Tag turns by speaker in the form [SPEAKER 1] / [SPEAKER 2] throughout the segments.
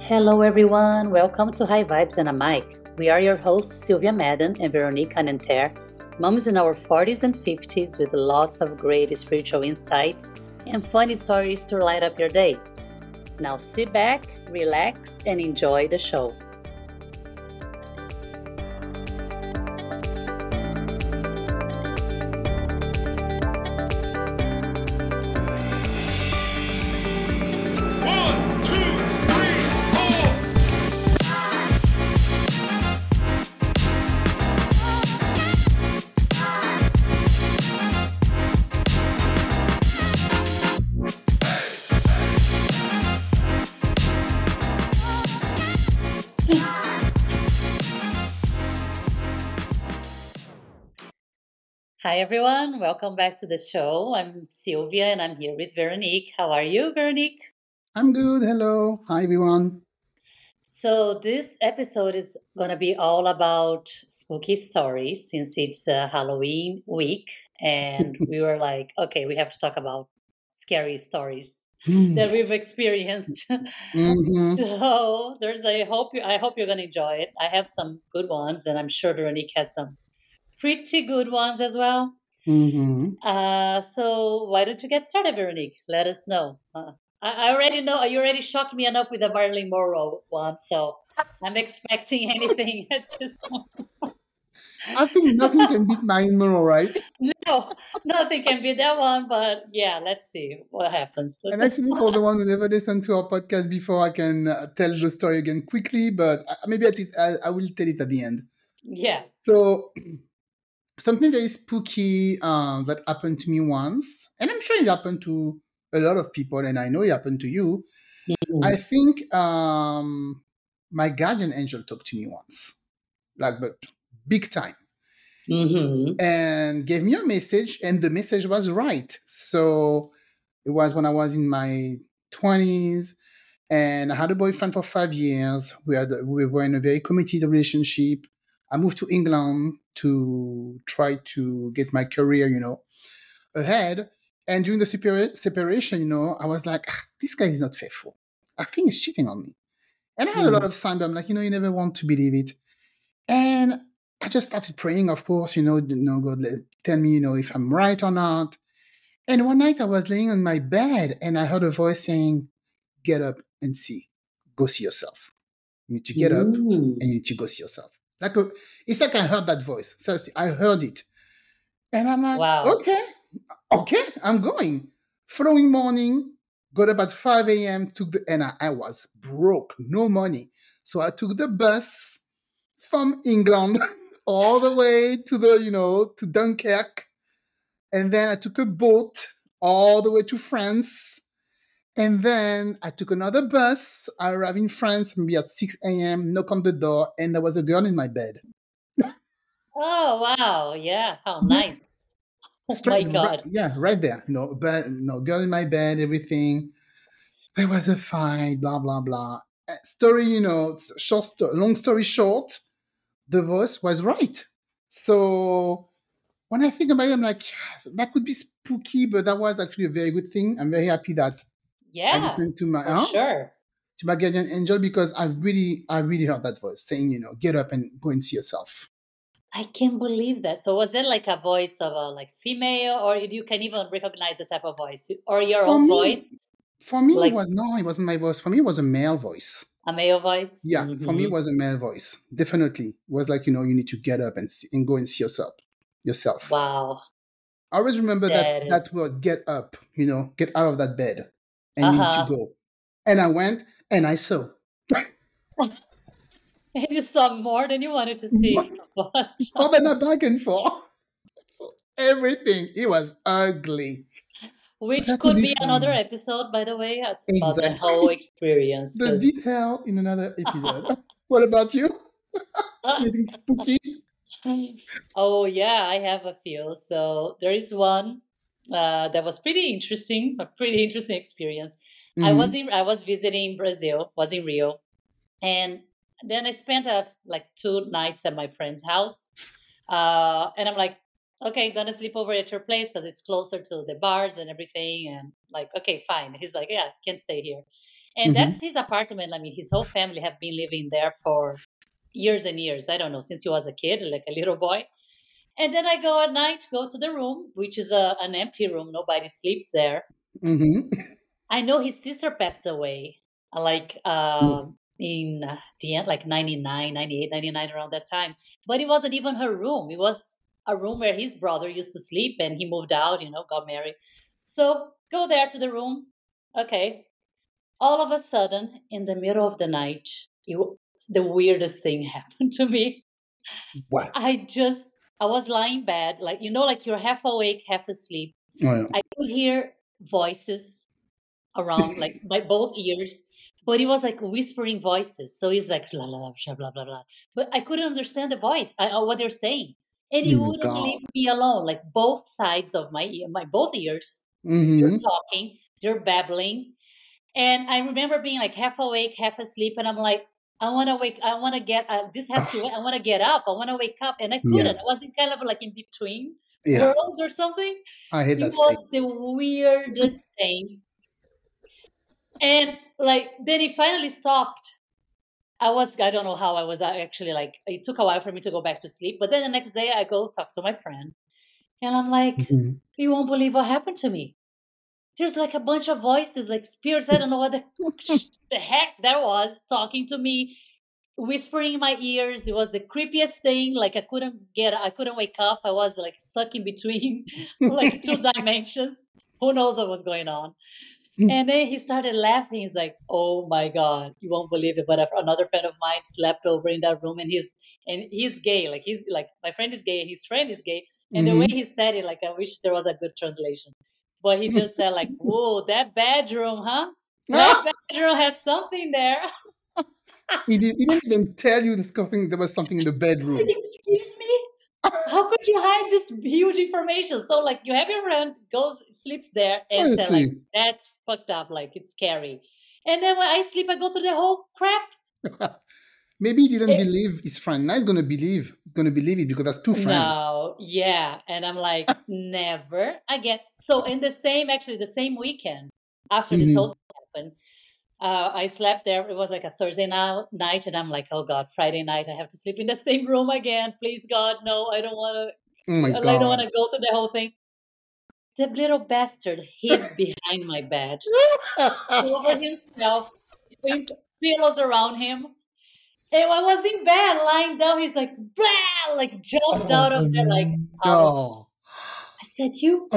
[SPEAKER 1] Hello, everyone. Welcome to High Vibes and a Mic. We are your hosts, Sylvia Madden and Veronique Anenter, moms in our 40s and 50s with lots of great spiritual insights and funny stories to light up your day. Now sit back, relax, and enjoy the show. Hi, everyone. Welcome back to the show. I'm Sylvia and I'm here with Veronique. How are you, Veronique?
[SPEAKER 2] I'm good. Hello. Hi, everyone.
[SPEAKER 1] So, this episode is going to be all about spooky stories since it's uh, Halloween week. And we were like, okay, we have to talk about scary stories that we've experienced.
[SPEAKER 2] Mhm.
[SPEAKER 1] So there's I hope you I hope you're gonna enjoy it. I have some good ones and I'm sure Veronique has some pretty good ones as well.
[SPEAKER 2] Mhm.
[SPEAKER 1] Uh so why don't you get started, Veronique? Let us know. Uh, I, I already know you already shocked me enough with the Marilyn Monroe one, so I'm expecting anything at this point.
[SPEAKER 2] I think nothing can beat Marilyn Monroe, right?
[SPEAKER 1] No, nothing can beat that one, but yeah, let's see what happens.
[SPEAKER 2] And actually, for the one who never listened to our podcast before, I can uh, tell the story again quickly, but uh, maybe I, I, I will tell it at the end.
[SPEAKER 1] yeah.
[SPEAKER 2] So, something very spooky uh, that happened to me once, and I'm sure it happened to a lot of people, and I know it happened to you. I think um, my guardian angel talked to me once, like, but big time.
[SPEAKER 1] Mm-hmm.
[SPEAKER 2] and gave me a message and the message was right so it was when i was in my 20s and i had a boyfriend for five years we had we were in a very committed relationship i moved to england to try to get my career you know ahead and during the separa- separation you know i was like "Ah, this guy is not faithful i think he's cheating on me and i had a lot of signs but i'm like you know you never want to believe it and I just started praying, of course, you know, you know, God, let, tell me, you know, if I'm right or not. And one night I was laying on my bed and I heard a voice saying, Get up and see. Go see yourself. You need to get up and you need to go see yourself. Like a, it's like I heard that voice. Seriously, I heard it. And I'm like,
[SPEAKER 1] Wow.
[SPEAKER 2] okay, okay, I'm going. Following morning, got up at 5 a.m., took the, and I, I was broke, no money. So I took the bus from England all the way to the, you know, to Dunkirk. And then I took a boat all the way to France. And then I took another bus. I arrived in France maybe at 6 a.m., knock on the door, and there was a girl in my bed.
[SPEAKER 1] Oh wow, yeah, how nice. Oh my god.
[SPEAKER 2] Right, yeah, right there. You know, bed, you know, girl in my bed, everything. There was a fight, blah blah blah. Uh, Story, you know, short, long story short, the voice was right. So when I think about it, I'm like, that could be spooky, but that was actually a very good thing. I'm very happy that I
[SPEAKER 1] Yeah,
[SPEAKER 2] listened to my huh?
[SPEAKER 1] sure.
[SPEAKER 2] to my guardian angel because I really, I really heard that voice saying, you know, get up and go and see yourself.
[SPEAKER 1] I can't believe that. So was it like a voice of a like female, or you can even recognize the type of voice, or your
[SPEAKER 2] For
[SPEAKER 1] own
[SPEAKER 2] me,
[SPEAKER 1] voice,
[SPEAKER 2] For me,
[SPEAKER 1] Like-
[SPEAKER 2] it was no, it wasn't my voice. For me, it was a male voice.
[SPEAKER 1] a male voice?
[SPEAKER 2] Yeah, for me, it
[SPEAKER 1] Mhm.
[SPEAKER 2] was a male voice. Definitely, it was like you know, you need to get up and see, and go and see yourself. Yourself.
[SPEAKER 1] Wow.
[SPEAKER 2] I always remember that
[SPEAKER 1] That
[SPEAKER 2] that
[SPEAKER 1] is-
[SPEAKER 2] word, get up. You know, get out of that bed, and you need
[SPEAKER 1] Uh-huh.
[SPEAKER 2] to go. And I went and I saw.
[SPEAKER 1] And you saw more than you wanted to see. What?
[SPEAKER 2] How about I bargained for? So everything, it was ugly.
[SPEAKER 1] Which could be
[SPEAKER 2] be
[SPEAKER 1] another episode, by the way, about the
[SPEAKER 2] Exactly.
[SPEAKER 1] whole experience.
[SPEAKER 2] the detail in another episode. what about you? Anything spooky?
[SPEAKER 1] oh yeah, I have a few. So there is one uh, that was pretty interesting, a pretty interesting experience. I
[SPEAKER 2] Mhm.
[SPEAKER 1] was in, I was visiting Brazil, was in Rio, and then I spent uh like two nights at my friend's house. Uh, and I'm like, okay, I'm gonna sleep over at your place because it's closer to the bars and everything. And like, okay, fine. He's like, yeah, can't stay here. And
[SPEAKER 2] Mhm.
[SPEAKER 1] that's his apartment. I mean, his whole family have been living there for years and years. I don't know, since he was a kid, like a little boy. And then I go at night, go to the room, which is a, an empty room. Nobody sleeps there.
[SPEAKER 2] hmm
[SPEAKER 1] I know his sister passed away, uh, like uh, in uh, the end, like 99, 98, 99, around that time. But it wasn't even her room. It was a room where his brother used to sleep and he moved out, you know, got married. So go there to the room. Okay. All of a sudden, in the middle of the night, it, the weirdest thing happened to me.
[SPEAKER 2] What?
[SPEAKER 1] I just, I was lying in bed, like, you know, like you're half awake, half asleep.
[SPEAKER 2] Oh, yeah.
[SPEAKER 1] I could hear voices around like by both ears, but it was like whispering voices. So it's like la la la blah blah blah blah. But I couldn't understand the voice, I, uh, what they're saying, and it
[SPEAKER 2] Oh
[SPEAKER 1] wouldn't
[SPEAKER 2] God.
[SPEAKER 1] leave me alone. Like both sides of my ear, my both ears,
[SPEAKER 2] Mhm.
[SPEAKER 1] they're talking, they're babbling, and I remember being like half awake, half asleep, and I'm like. I want to wake. I want to get. Uh, this has to. I want to get up. I want to wake up, and I couldn't. I was in kind of like in between
[SPEAKER 2] Yeah,
[SPEAKER 1] worlds or something
[SPEAKER 2] I hate
[SPEAKER 1] it
[SPEAKER 2] that
[SPEAKER 1] was
[SPEAKER 2] state.
[SPEAKER 1] the weirdest thing. And like then it finally stopped. I was I don't know how I was actually like it took a while for me to go back to sleep. But then the next day I go talk to my friend and I'm like,
[SPEAKER 2] Mhm.
[SPEAKER 1] you won't believe what happened to me. There's like a bunch of voices, like spirits. I don't know what the, the heck that was talking to me, whispering in my ears. It was the creepiest thing. Like I couldn't get, I couldn't wake up. I was like stuck in between like two dimensions. Who knows what was going on?
[SPEAKER 2] Mm.
[SPEAKER 1] And then he started laughing. He's like, "Oh my god, you won't believe it!" But another friend of mine slept over in that room, and he's and he's gay. Like he's like my friend is gay. His friend is gay. And the way he said it, like I wish there was a good translation. But he just said like, "Whoa, that bedroom, huh? That bedroom has something there."
[SPEAKER 2] he, did, didn't even tell you this thing. There was something in the bedroom.
[SPEAKER 1] Excuse me? How could you hide this huge information? So like you have your friend goes sleeps there and said like that's fucked up, like it's scary. And then when I sleep, I go through the whole crap.
[SPEAKER 2] Maybe he didn't
[SPEAKER 1] Eh.
[SPEAKER 2] believe his friend. Now he's gonna believe. Gonna believe it because that's two friends.
[SPEAKER 1] No, yeah. And I'm like, never again. So in the same, actually the same weekend after this
[SPEAKER 2] Mhm.
[SPEAKER 1] whole thing happened, uh, I slept there. It was like a Thursday now, night, and I'm like, oh God, Friday night, I have to sleep in the same room again. Please God, no, I don't want to
[SPEAKER 2] Oh my God.
[SPEAKER 1] I don't want to go through the whole thing. The little bastard hid behind my bed, covered himself, pillows around him. And I was in bed, lying down. He's like, blah, like jumped out of there. Like, I, was, oh,
[SPEAKER 2] no.
[SPEAKER 1] I said, You,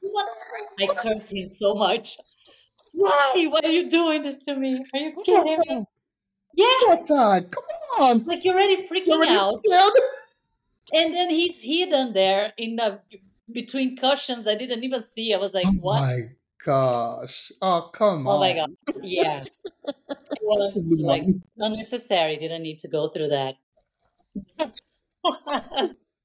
[SPEAKER 1] what? I cursed him so much. Why? Why are you doing this to me? Are you kidding me? Yeah,
[SPEAKER 2] What the? Come on.
[SPEAKER 1] like you're already
[SPEAKER 2] You're
[SPEAKER 1] freaking
[SPEAKER 2] already
[SPEAKER 1] out.
[SPEAKER 2] scared.
[SPEAKER 1] And then he's hidden there in the between cushions. I didn't even see. I was like,
[SPEAKER 2] Oh
[SPEAKER 1] what?
[SPEAKER 2] my gosh. Oh come on.
[SPEAKER 1] Oh my god. Yeah. It was
[SPEAKER 2] This is the
[SPEAKER 1] like unnecessary. Didn't need to go through that.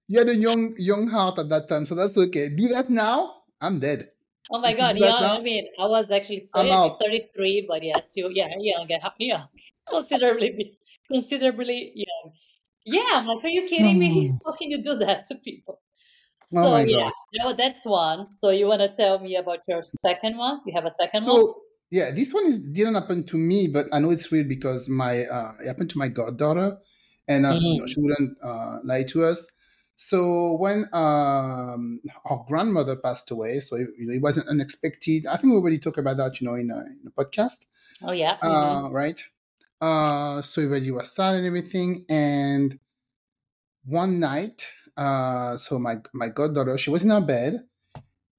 [SPEAKER 2] You had a young young heart at that time, so that's okay. Do that now, I'm dead.
[SPEAKER 1] oh my god. Young.
[SPEAKER 2] now,
[SPEAKER 1] I mean, I was actually 30, 33, but yeah, still, yeah, young. Yeah, yeah. Considerably, considerably young. Yeah, I'm like, are you kidding me? How can you do that to people?
[SPEAKER 2] Oh
[SPEAKER 1] So yeah, that's one. So you want to tell me about your second one? You have a second one?
[SPEAKER 2] So yeah, this one is didn't happen to me, but I know it's real because my uh, it happened to my goddaughter, and uh, you know, she wouldn't uh, lie to us. So when um, our grandmother passed away, so it, it wasn't unexpected. I think we already talked about that, you know, in a, in a podcast,
[SPEAKER 1] Oh yeah. mhm.
[SPEAKER 2] uh, right? Uh, so everybody was sad and everything, and one night, uh, so my my goddaughter, she was in her bed,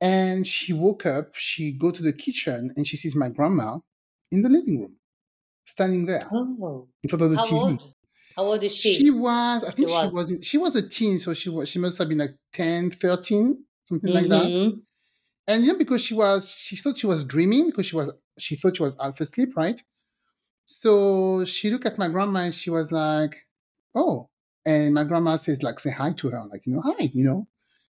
[SPEAKER 2] and she woke up. She go to the kitchen, and she sees my grandma in the living room, standing there
[SPEAKER 1] Oh,
[SPEAKER 2] in front of the
[SPEAKER 1] how
[SPEAKER 2] TV.
[SPEAKER 1] old? How old is she?
[SPEAKER 2] She was, I think
[SPEAKER 1] She
[SPEAKER 2] she
[SPEAKER 1] was.
[SPEAKER 2] was, in, she was a teen, so she was, she must have been like 10, 13, something like that.
[SPEAKER 1] Mhm.
[SPEAKER 2] And you know, because she was, she thought she was dreaming because she was, she thought she was half asleep, right? So she looked at my grandma and she was like, "Oh," and my grandma says like, "Say hi to her," like you know, "Hi," you know.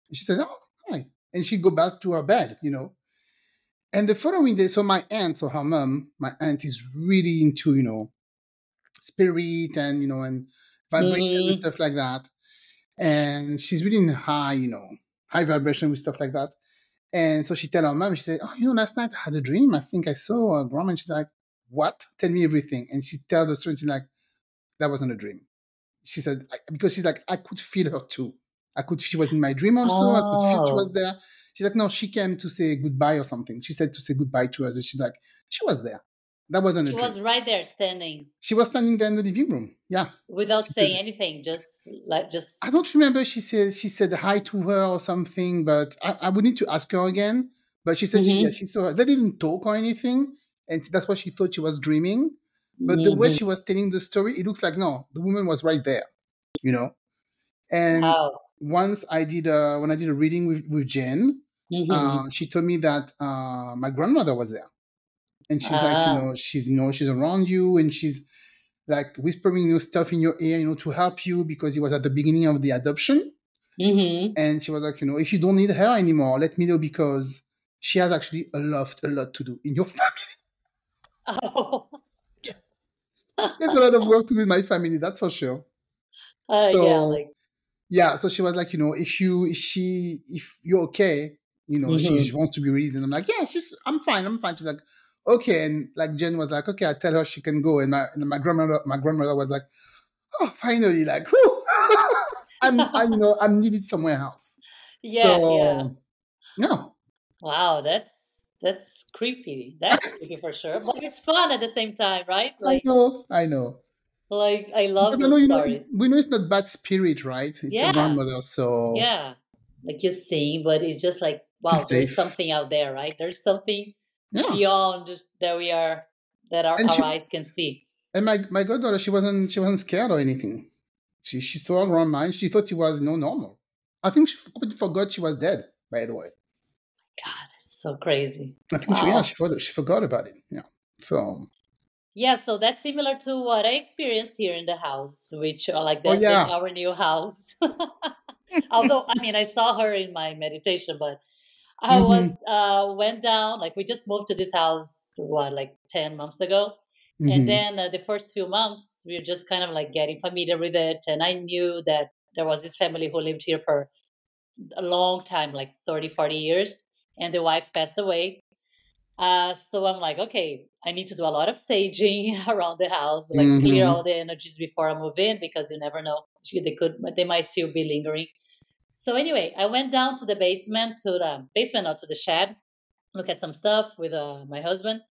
[SPEAKER 2] And she said, "Oh, hi," and she go back to her bed, you know. And the following day, so my aunt, so her mom, my aunt is really into you know, spirit and you know and vibration
[SPEAKER 1] Mhm.
[SPEAKER 2] and stuff like that. And she's really in high, you know, high vibration with stuff like that. And so she tell her mom, she said, "Oh, you know, last night I had a dream. I think I saw a grandma." And she's like, "What? Tell me everything." And she tell the story. She's like, "That wasn't a dream." She said I- because she's like, "I could feel her too. I could. She was in my dream also. I could feel she
[SPEAKER 1] Oh.
[SPEAKER 2] was there." She's like, "No, she came to say goodbye or something." She said to say goodbye to us. And she's like, "She was there. That wasn't a
[SPEAKER 1] She
[SPEAKER 2] dream.
[SPEAKER 1] was right there standing
[SPEAKER 2] she was standing there in the living room. Yeah,
[SPEAKER 1] without
[SPEAKER 2] She
[SPEAKER 1] saying
[SPEAKER 2] did.
[SPEAKER 1] anything, just like just
[SPEAKER 2] I don't remember. She said she said hi to her or something, but I, I would need to ask her again. But she said she,
[SPEAKER 1] Mhm.
[SPEAKER 2] yeah, she saw her. They didn't talk or anything, and that's why she thought she was dreaming. But the way
[SPEAKER 1] Mhm.
[SPEAKER 2] she was telling the story, it looks like no, the woman was right there, you know. And once I did uh, when I did a reading with with Jen,
[SPEAKER 1] Mhm.
[SPEAKER 2] uh, she told me that uh, my grandmother was there, and she's like,
[SPEAKER 1] Ah.
[SPEAKER 2] you know, she's you know she's around you, and she's like whispering you know, stuff in your ear, you know, to help you because it was at the beginning of the adoption.
[SPEAKER 1] Mhm.
[SPEAKER 2] And she was like, you know, if you don't need her anymore, let me know because she has actually a lot, a lot to do in your family.
[SPEAKER 1] Oh.
[SPEAKER 2] There's a lot of work to do in my family, that's for sure.
[SPEAKER 1] Uh, yeah,
[SPEAKER 2] So-
[SPEAKER 1] like
[SPEAKER 2] Yeah. So she was like, you know, if you, if she, if you're okay, you know, she,
[SPEAKER 1] Mhm.
[SPEAKER 2] she wants to be released. And I'm like, yeah, she's, I'm fine, I'm fine. She's like, okay. And like Jen was like, okay, I tell her she can go. And my, and my grandmother, my grandmother was like, oh, finally, like, whew. I'm, I know I'm needed somewhere else.
[SPEAKER 1] yeah,
[SPEAKER 2] so,
[SPEAKER 1] yeah.
[SPEAKER 2] No.
[SPEAKER 1] Wow, that's that's creepy. That's creepy for sure. But it's fun at the same time, right? Like
[SPEAKER 2] I know, I know.
[SPEAKER 1] like I love
[SPEAKER 2] I know,
[SPEAKER 1] those
[SPEAKER 2] know,
[SPEAKER 1] stories.
[SPEAKER 2] we know it's not bad spirit, right? It's
[SPEAKER 1] Yeah.
[SPEAKER 2] your grandmother, so
[SPEAKER 1] Yeah. Like you're sing, but it's just like wow, there's
[SPEAKER 2] Safe.
[SPEAKER 1] something out there, right? There's something
[SPEAKER 2] yeah.
[SPEAKER 1] beyond that we are that our,
[SPEAKER 2] And
[SPEAKER 1] our
[SPEAKER 2] she-
[SPEAKER 1] eyes can see.
[SPEAKER 2] And my my goddaughter, she wasn't she wasn't scared or anything. She she saw her grandma and she thought she was no normal. I think she forgot she was dead. By the way, oh
[SPEAKER 1] God, it's so crazy.
[SPEAKER 2] I think she yeah she forgot she forgot about it. Yeah. So
[SPEAKER 1] Yeah, so that's similar to what I experienced here in the house, which uh, like
[SPEAKER 2] Oh,
[SPEAKER 1] that
[SPEAKER 2] yeah.
[SPEAKER 1] in our new house. Although I mean, I saw her in my meditation, but I
[SPEAKER 2] Mhm.
[SPEAKER 1] was uh went down like we just moved to this house what like ten months ago,
[SPEAKER 2] mhm.
[SPEAKER 1] and then uh, the first few months we were just kind of like getting familiar with it, and I knew that there was this family who lived here for a long time, like 30, 40 years, and the wife passed away. Uh, so I'm like, okay, I need to do a lot of saging around the house, like clear
[SPEAKER 2] Mhm.
[SPEAKER 1] all the energies before I move in because you never know. They could, they might still be lingering. So anyway, I went down to the basement, to the basement, not to the shed, look at some stuff with uh, my husband,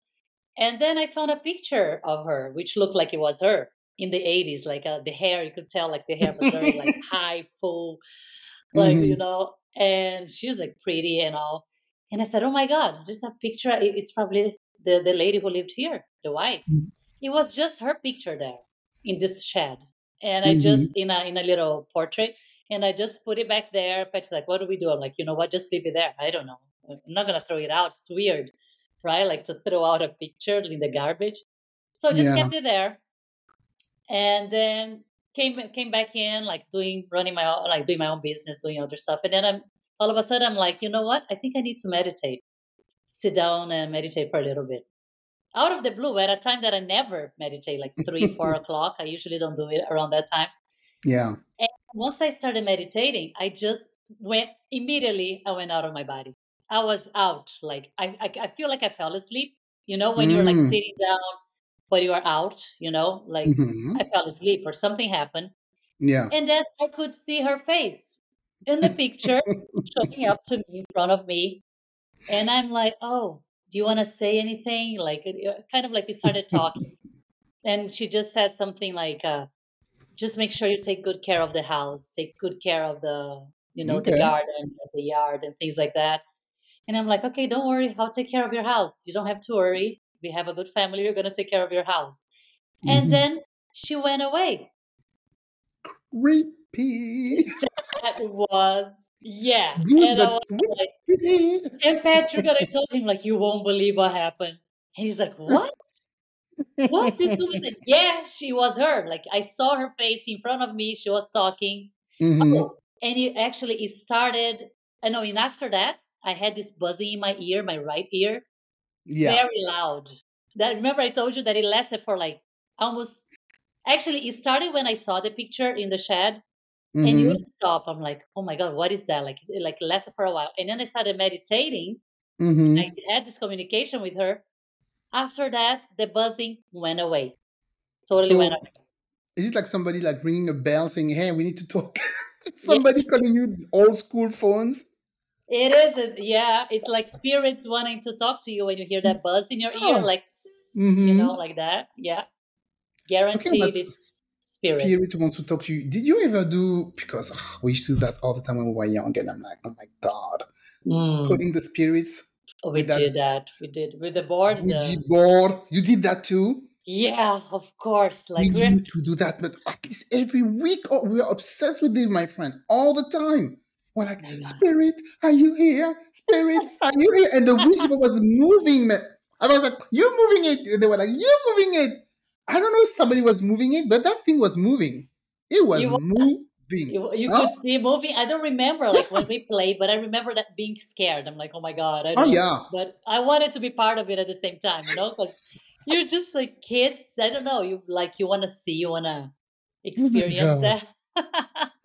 [SPEAKER 1] and then I found a picture of her, which looked like it was her in the 80s, like uh, the hair. You could tell, like the hair was very like high, full, like you
[SPEAKER 2] Mhm.
[SPEAKER 1] know. And she was like pretty and all. And I said, "Oh my God, just a picture. It's probably the the lady who lived here, the wife.
[SPEAKER 2] Mhm.
[SPEAKER 1] It was just her picture there in this shed, and I just in a in a little portrait." And I just put it back there. Pat's like, what do we do? I'm like, you know what? Just leave it there. I don't know. I'm not gonna throw it out. It's weird, right? Like to throw out a picture in the garbage. So I just
[SPEAKER 2] Yeah.
[SPEAKER 1] kept it there. And then came came back in, like doing running my own like doing my own business, doing other stuff. And then I'm all of a sudden I'm like, you know what? I think I need to meditate. Sit down and meditate for a little bit. Out of the blue, at a time that I never meditate, like three, four o'clock. I usually don't do it around that time
[SPEAKER 2] yeah.
[SPEAKER 1] And once I started meditating, I just went immediately. I went out of my body. I was out. Like I, I, I feel like I fell asleep. You know, when you're like
[SPEAKER 2] Mm.
[SPEAKER 1] sitting down, but you are out. You know, like
[SPEAKER 2] Mhm.
[SPEAKER 1] I fell asleep or something happened,
[SPEAKER 2] Yeah.
[SPEAKER 1] and then I could see her face in the picture showing up to me in front of me, and I'm like, oh, do you want to say anything? Like, kind of like we started talking, and she just said something like. uh just make sure you take good care of the house, take good care of the, you know, the garden, the yard, and things like that. And I'm like, okay, don't worry, I'll take care of your house. You don't have to worry. We have a good family. We're gonna take care of your house.
[SPEAKER 2] Mhm.
[SPEAKER 1] And then she went away.
[SPEAKER 2] Creepy.
[SPEAKER 1] That was yeah. And I was like, and Patrick, and I told him like, you won't believe what happened. And he's like, what? What? This woman said, yeah, she was her. Like I saw her face in front of me. She was talking.
[SPEAKER 2] Mhm.
[SPEAKER 1] Oh, and it actually it started. I know, and after that, I had this buzzing in my ear, my right ear,
[SPEAKER 2] Yeah.
[SPEAKER 1] very loud. That remember I told you that it lasted for like almost. Actually, it started when I saw the picture in the shed, and you
[SPEAKER 2] Mhm.
[SPEAKER 1] would stop. I'm like, oh my god, what is that? Like, it like lasted for a while, and then I started meditating.
[SPEAKER 2] Mhm.
[SPEAKER 1] I had this communication with her. After that, the buzzing went away. Totally
[SPEAKER 2] So
[SPEAKER 1] went away.
[SPEAKER 2] is it like somebody like ringing a bell saying, "Hey, we need to talk"? somebody calling you old school phones.
[SPEAKER 1] It is, yeah. It's like spirit wanting to talk to you when you hear that buzz in your ear,
[SPEAKER 2] Oh.
[SPEAKER 1] like you
[SPEAKER 2] Mhm.
[SPEAKER 1] know, like that. Yeah, guaranteed
[SPEAKER 2] about
[SPEAKER 1] it's spirit.
[SPEAKER 2] Spirit wants to talk to you. Did you ever do because ah, we used to do that all the time when we were young, and I'm like, oh my god,
[SPEAKER 1] Mm,
[SPEAKER 2] calling the spirits
[SPEAKER 1] we
[SPEAKER 2] with that
[SPEAKER 1] did that. We did with the board.
[SPEAKER 2] Ouija
[SPEAKER 1] The,
[SPEAKER 2] board. You did that too.
[SPEAKER 1] yeah, of course. Like
[SPEAKER 2] we used to do that, but at least every week, oh, we are obsessed with it, my friend, all the time. We're like,
[SPEAKER 1] Oh.
[SPEAKER 2] Spirit, are you here? Spirit, are you here? And the Ouija board was moving, man. I was like, You're moving it. And they were like, You're moving it. I don't know if somebody was moving it, but that thing was moving. It was
[SPEAKER 1] You
[SPEAKER 2] moving.
[SPEAKER 1] You, you
[SPEAKER 2] Oh.
[SPEAKER 1] could see moving. I don't remember like when we played, but I remember that being scared. I'm like, oh my god, I
[SPEAKER 2] Oh,
[SPEAKER 1] don't.
[SPEAKER 2] yeah.
[SPEAKER 1] But I wanted to be part of it at the same time, you know, because you're just like kids. I don't know. You like you want to see, you want to experience that.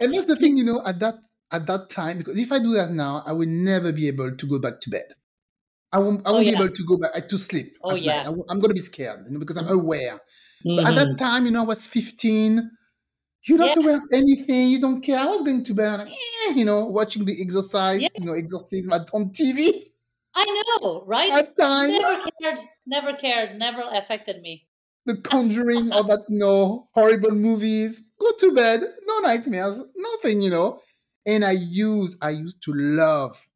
[SPEAKER 2] And that's the thing, you know, at that at that time, because if I do that now, I will never be able to go back to bed. I won't. I
[SPEAKER 1] Oh,
[SPEAKER 2] won't
[SPEAKER 1] yeah.
[SPEAKER 2] be able to go back uh, to sleep.
[SPEAKER 1] Oh, yeah.
[SPEAKER 2] I w- I'm gonna be scared, you know, because I'm aware. But at that time, you know, I was 15. You're not
[SPEAKER 1] Yeah.
[SPEAKER 2] aware of anything. You don't care. I was going to bed, like, eh, you know, watching the exercise,
[SPEAKER 1] Yeah.
[SPEAKER 2] you know, exorcism on TV.
[SPEAKER 1] I know, right?
[SPEAKER 2] Five time,
[SPEAKER 1] Never cared. Never cared. Never affected me.
[SPEAKER 2] The Conjuring, all that, you know, horrible movies. Go to bed. No nightmares. Nothing, you know. And I use, I used to love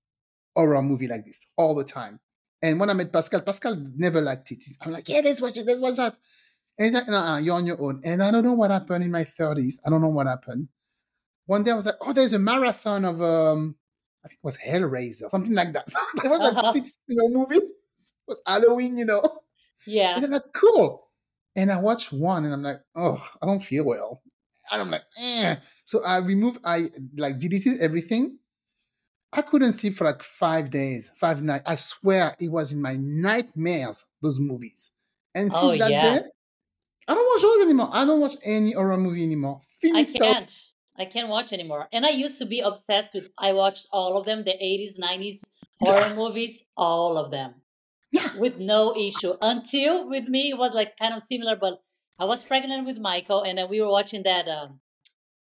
[SPEAKER 2] horror movie like this all the time. And when I met Pascal, Pascal never liked it. I'm like, yeah, let's watch it, let's watch that. And he's like, nah, you're on your own. And I don't know what happened in my 30s. I don't know what happened. One day I was like, oh, there's a marathon of, um, I think it was Hellraiser, something like that. it was like
[SPEAKER 1] Uh-huh.
[SPEAKER 2] six, you know, movies. It was Halloween, you know.
[SPEAKER 1] Yeah.
[SPEAKER 2] And I'm like, cool. And I watched one and I'm like, oh, I don't feel well. And I'm like, eh. So I removed, I like deleted everything. I couldn't sleep for like five days, five nights. I swear it was in my nightmares, those movies. And since
[SPEAKER 1] Oh,
[SPEAKER 2] that
[SPEAKER 1] yeah.
[SPEAKER 2] day, I don't watch those anymore. I don't watch any horror movie anymore.
[SPEAKER 1] I can't. I can't watch anymore. And I used to be obsessed with. I watched all of them, the eighties, nineties horror movies, all of them,
[SPEAKER 2] Yeah.
[SPEAKER 1] with no issue. Until with me, it was like kind of similar, but I was pregnant with Michael, and then we were watching that um,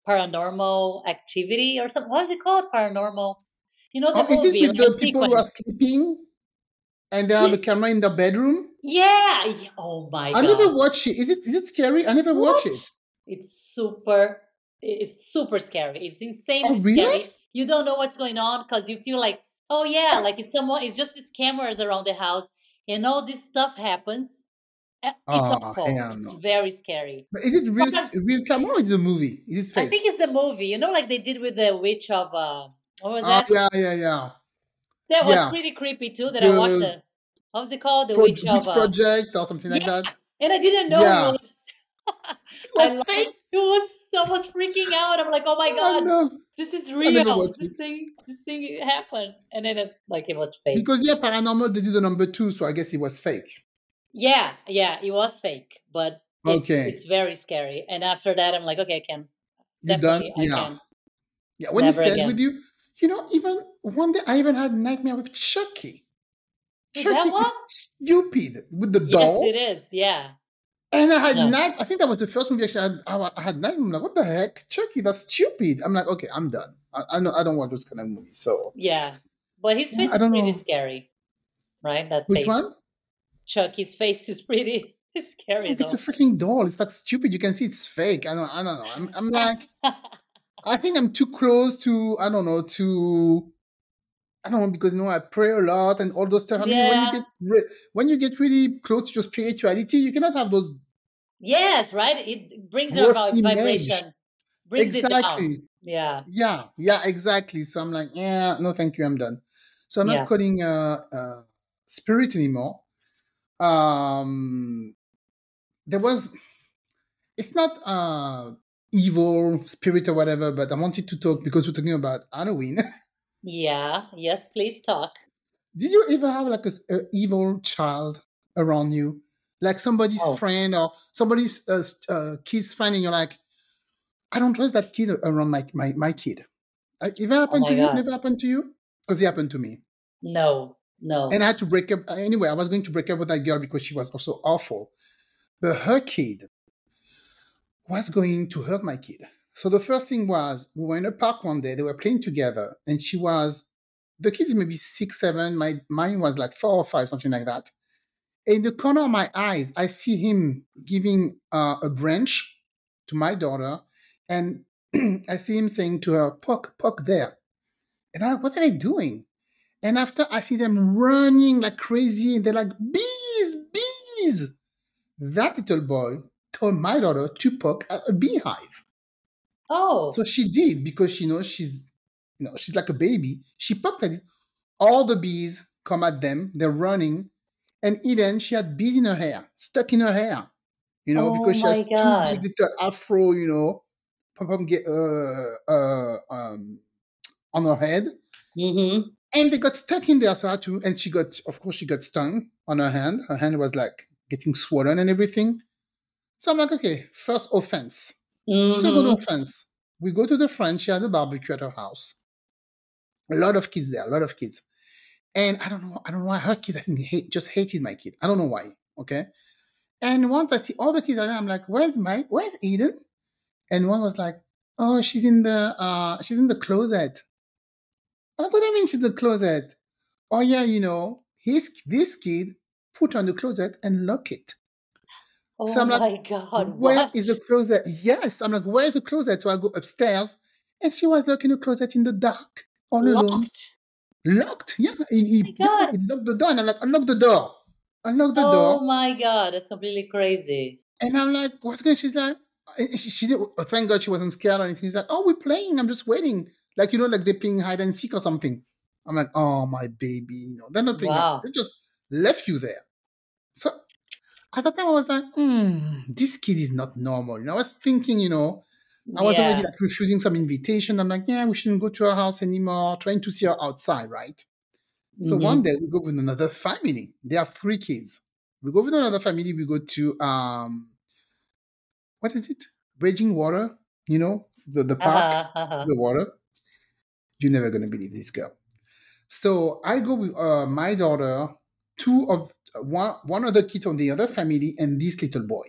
[SPEAKER 1] Paranormal Activity or something. What is it called? Paranormal. You know the
[SPEAKER 2] Oh, is it
[SPEAKER 1] movie
[SPEAKER 2] with the people who are sleeping and they have a camera in their bedroom?
[SPEAKER 1] Yeah. yeah. Oh my god.
[SPEAKER 2] I
[SPEAKER 1] god.
[SPEAKER 2] never watch it. Is it is it scary? I never watch it.
[SPEAKER 1] It's super. It's super scary. It's insanely
[SPEAKER 2] Oh, really?
[SPEAKER 1] scary. You don't know what's going on because you feel like, oh yeah, like it's someone. It's just these cameras around the house, and all this stuff happens. Uh, It's
[SPEAKER 2] Oh,
[SPEAKER 1] awful. It's very scary.
[SPEAKER 2] But is it real real camera or is it a movie? Is it fake?
[SPEAKER 1] I think it's a movie. You know, like they did with the witch of uh, what was
[SPEAKER 2] Oh
[SPEAKER 1] that?
[SPEAKER 2] yeah, yeah, yeah.
[SPEAKER 1] That was
[SPEAKER 2] yeah.
[SPEAKER 1] pretty creepy too. That I watched. It. What was it called? The
[SPEAKER 2] Pro-
[SPEAKER 1] witch
[SPEAKER 2] Witch
[SPEAKER 1] of. Uh,
[SPEAKER 2] Project or something like that.
[SPEAKER 1] and I didn't know
[SPEAKER 2] Yeah.
[SPEAKER 1] it was.
[SPEAKER 2] Was
[SPEAKER 1] It was. I was freaking out. I'm like, oh my
[SPEAKER 2] Oh,
[SPEAKER 1] god.
[SPEAKER 2] no.
[SPEAKER 1] this is real. This
[SPEAKER 2] it.
[SPEAKER 1] thing, this thing happened, and then it, like it was fake.
[SPEAKER 2] Because yeah, paranormal they did the number two, so I guess it was fake.
[SPEAKER 1] yeah, yeah, it was fake, but it's,
[SPEAKER 2] Okay.
[SPEAKER 1] it's very scary. And after that, I'm like, okay, I can
[SPEAKER 2] You done?
[SPEAKER 1] I
[SPEAKER 2] Yeah.
[SPEAKER 1] can.
[SPEAKER 2] Yeah. When it
[SPEAKER 1] Never
[SPEAKER 2] stays
[SPEAKER 1] again.
[SPEAKER 2] with you, you know, even one day I even had nightmare with Chucky.
[SPEAKER 1] Is that
[SPEAKER 2] Chucky
[SPEAKER 1] one?
[SPEAKER 2] is stupid with the doll.
[SPEAKER 1] Yes, it is. Yeah,
[SPEAKER 2] And I had
[SPEAKER 1] Yeah.
[SPEAKER 2] night. I think that was the first movie actually. I had, I, had night. I'm like, what the heck, Chucky? That's stupid. I'm like, okay, I'm done. I, I know I don't want those kind of movies. So
[SPEAKER 1] yeah. But his face
[SPEAKER 2] I
[SPEAKER 1] is pretty
[SPEAKER 2] know.
[SPEAKER 1] scary, right? That
[SPEAKER 2] which
[SPEAKER 1] face.
[SPEAKER 2] one?
[SPEAKER 1] Chucky's face is pretty scary
[SPEAKER 2] It's
[SPEAKER 1] though.
[SPEAKER 2] a freaking doll. It's like stupid. You can see it's fake. I don't. I don't know. I'm, I'm like, I think I'm too close to. I don't know. To. I don't know because you know I pray a lot and all those stuff. I mean, when
[SPEAKER 1] Yeah.
[SPEAKER 2] you get re- when you get really close to your spirituality, you cannot have those
[SPEAKER 1] yes, right. It brings your
[SPEAKER 2] Worst
[SPEAKER 1] vi-
[SPEAKER 2] image.
[SPEAKER 1] vibration, brings
[SPEAKER 2] exactly.
[SPEAKER 1] Yeah,
[SPEAKER 2] Yeah, yeah, exactly. So I'm like, yeah, no, thank you, I'm done. So I'm not
[SPEAKER 1] Yeah.
[SPEAKER 2] calling uh, uh, spirit anymore. Um, there was, it's not uh evil spirit or whatever, but I wanted to talk because we're talking about Halloween.
[SPEAKER 1] yeah. Yes, please talk.
[SPEAKER 2] Did you ever have like a, a evil child around you, like somebody's
[SPEAKER 1] Oh.
[SPEAKER 2] friend or somebody's uh, uh, kid's friend, and you're like, I don't trust that kid around my my, my kid. Uh, If it happened
[SPEAKER 1] Oh
[SPEAKER 2] to you,
[SPEAKER 1] God.
[SPEAKER 2] never happened to you? Because it happened to me.
[SPEAKER 1] No, no.
[SPEAKER 2] And I had to break up. Anyway, I was going to break up with that girl because she was also awful. But her kid was going to hurt my kid. So the first thing was we were in a park one day, they were playing together, and she was the kids maybe six, seven. My mine was like four or five, something like that. In the corner of my eyes, I see him giving uh, a branch to my daughter, and I see him saying to her, "Poke, poke there." And like, "What are they doing?" And after I see them running like crazy, and they're like, "Bees, bees!" That little boy told my daughter to poke a beehive.
[SPEAKER 1] Oh,
[SPEAKER 2] So she did because she knows she's, you know, she's like a baby. She poked at it. All the bees come at them. They're running, and Eden, she had bees in her hair, stuck in her hair. You know,
[SPEAKER 1] Oh
[SPEAKER 2] because she has
[SPEAKER 1] my
[SPEAKER 2] two
[SPEAKER 1] God.
[SPEAKER 2] big little afro. You know, pop up get uh uh um on her head,
[SPEAKER 1] mm-hmm.
[SPEAKER 2] and they got stuck in there. So I had to, and she got, of course, she got stung on her hand. Her hand was like getting swollen and everything. So I'm like, okay, first offense. Second
[SPEAKER 1] Mm-hmm.
[SPEAKER 2] offense. We go to the friend. She had a barbecue at her house. A lot of kids there, a lot of kids. And I don't know, I don't know why her kid, I think, hate, just hated my kid. I don't know why. Okay. And once I see all the kids I'm like, where's my, where's Eden? And one was like, oh, she's in the, uh, she's in the closet. I'm like, what do you mean she's in the closet? Oh yeah, you know, his, this kid put on the closet and lock it.
[SPEAKER 1] Oh
[SPEAKER 2] So I'm oh like,
[SPEAKER 1] my God.
[SPEAKER 2] Where
[SPEAKER 1] what?
[SPEAKER 2] is the closet? Yes. I'm like, where's the closet? So I go upstairs and she was locking the closet in the dark, all alone.
[SPEAKER 1] Locked.
[SPEAKER 2] Locked. Yeah. He, he, oh
[SPEAKER 1] my God.
[SPEAKER 2] he locked the door and I'm like, unlock the door. Unlock the
[SPEAKER 1] oh
[SPEAKER 2] door.
[SPEAKER 1] Oh my God. That's completely crazy.
[SPEAKER 2] And I'm like, what's going on? She's like, she, she didn't, oh, thank God she wasn't scared or anything. She's like, oh, we're playing. I'm just waiting. Like, you know, like they're playing hide and seek or something. I'm like, oh, my baby. You know, they're not playing.
[SPEAKER 1] Wow.
[SPEAKER 2] They just left you there. So at that time, I was like, hmm, this kid is not normal. And I was thinking, you know, I was
[SPEAKER 1] yeah.
[SPEAKER 2] already like refusing some invitation. I'm like, yeah, we shouldn't go to her house anymore, trying to see her outside, right? So
[SPEAKER 1] Mhm.
[SPEAKER 2] one day we go with another family. They have three kids. We go with another family, we go to um what is it? Raging water, you know, the, the park,
[SPEAKER 1] Uh-huh, uh-huh.
[SPEAKER 2] the water. You're never gonna believe this girl. So I go with uh, my daughter, two of one one other kid from the other family, and this little boy.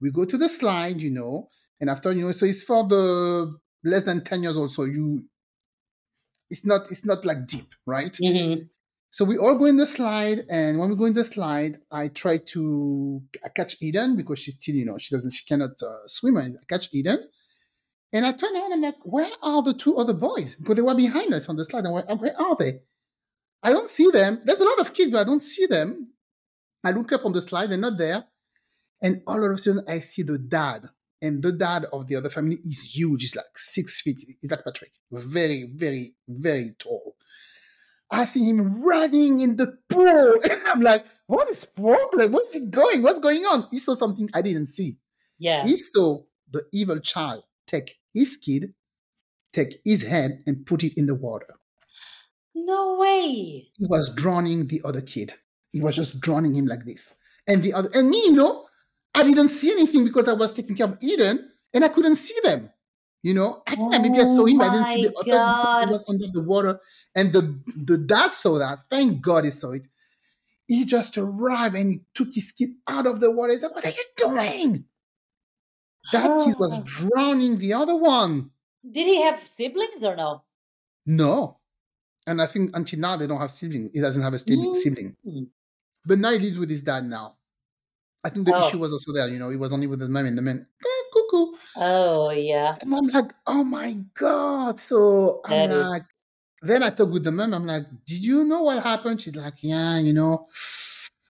[SPEAKER 2] We go to the slide, you know, and after you know, so it's for the less than ten years old. So you, it's not it's not like deep, right?
[SPEAKER 1] Mhm.
[SPEAKER 2] So we all go in the slide, and when we go in the slide, I try to I catch Eden because she's still, you know, she doesn't, she cannot uh, swim. I catch Eden, and I turn around and I'm like, where are the two other boys? Because they were behind us on the slide. And where, where are they? I don't see them. There's a lot of kids, but I don't see them. I look up on the slide, they're not there, and all of a sudden I see the dad, and the dad of the other family is huge. He's like six feet. He's like Patrick, very, very, very tall. I see him running in the pool. And I'm like, what is problem? What's he going? What's going on? He saw something I didn't see.
[SPEAKER 1] Yeah.
[SPEAKER 2] He saw the evil child take his kid, take his head, and put it in the water.
[SPEAKER 1] No way.
[SPEAKER 2] He was drowning the other kid. He was just drowning him like this. And the other, and me, you know, I didn't see anything because I was taking care of Eden and I couldn't see them. You know, I think that maybe I saw
[SPEAKER 1] Oh
[SPEAKER 2] him. I didn't see the other because he was under the water. And the the dad saw that. Thank God he saw it. He just arrived and he took his kid out of the water. He said, What are you doing? That kid was
[SPEAKER 1] Oh.
[SPEAKER 2] drowning the other one.
[SPEAKER 1] Did he have siblings or no?
[SPEAKER 2] No. And I think until now they don't have siblings. He doesn't have a sibling.
[SPEAKER 1] Mm.
[SPEAKER 2] But now he lives with his dad now. I think the
[SPEAKER 1] Oh.
[SPEAKER 2] issue was also there, you know, he was only with his mom and the man, "Eh, cuckoo.
[SPEAKER 1] Oh yeah.
[SPEAKER 2] And I'm like, oh my God. So I'm
[SPEAKER 1] That is
[SPEAKER 2] like, then I talk with the mom. I'm like, did you know what happened? She's like, yeah, you know,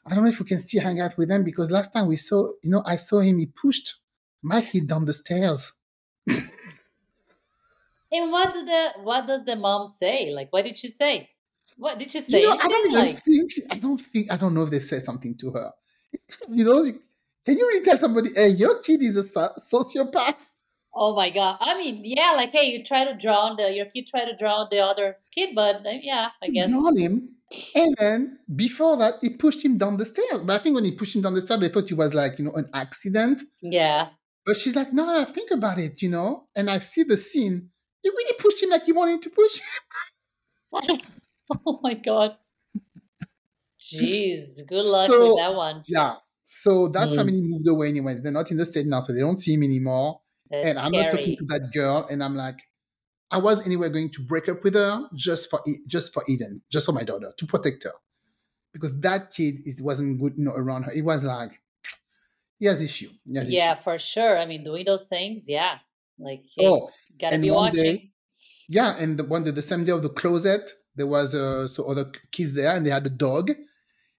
[SPEAKER 2] I don't know if we can still hang out with them because last time we saw, you know, I saw him, he pushed my kid down the stairs.
[SPEAKER 1] And what do the what does the mom say? Like what did she say? What did she say?
[SPEAKER 2] You know, I don't even
[SPEAKER 1] Like
[SPEAKER 2] think, she, I don't think, I don't know if they said something to her. It's kind of, you know, can you really tell somebody, hey, your kid is a sociopath?
[SPEAKER 1] oh my god. I mean, yeah, like hey, you try to drown the your kid try to drown the other kid, but uh, yeah, I guess.
[SPEAKER 2] Drown him. And then before that, he pushed him down the stairs. But I think when he pushed him down the stairs, they thought it was like, you know, an accident.
[SPEAKER 1] Yeah.
[SPEAKER 2] But she's like, no, no, think about it, you know. And I see the scene. He really pushed him like he wanted to push him.
[SPEAKER 1] oh my god. Jeez, good luck
[SPEAKER 2] So-
[SPEAKER 1] with that one.
[SPEAKER 2] Yeah. So that
[SPEAKER 1] Mm.
[SPEAKER 2] family moved away anyway. They're not in the state now, so they don't see him anymore.
[SPEAKER 1] That's
[SPEAKER 2] and I'm not talking to that girl. And I'm like, I was anyway going to break up with her just for just for Eden, just for my daughter to protect her, because that kid is wasn't good you know, around her. It was like he has issue. He has
[SPEAKER 1] Yeah,
[SPEAKER 2] issue.
[SPEAKER 1] for sure. I mean, doing those things, yeah. Like, hey,
[SPEAKER 2] Oh,
[SPEAKER 1] gotta
[SPEAKER 2] and
[SPEAKER 1] be
[SPEAKER 2] one
[SPEAKER 1] watching.
[SPEAKER 2] day- yeah. And the one day, the same day of the closet, there was uh, so other kids there, and they had a dog.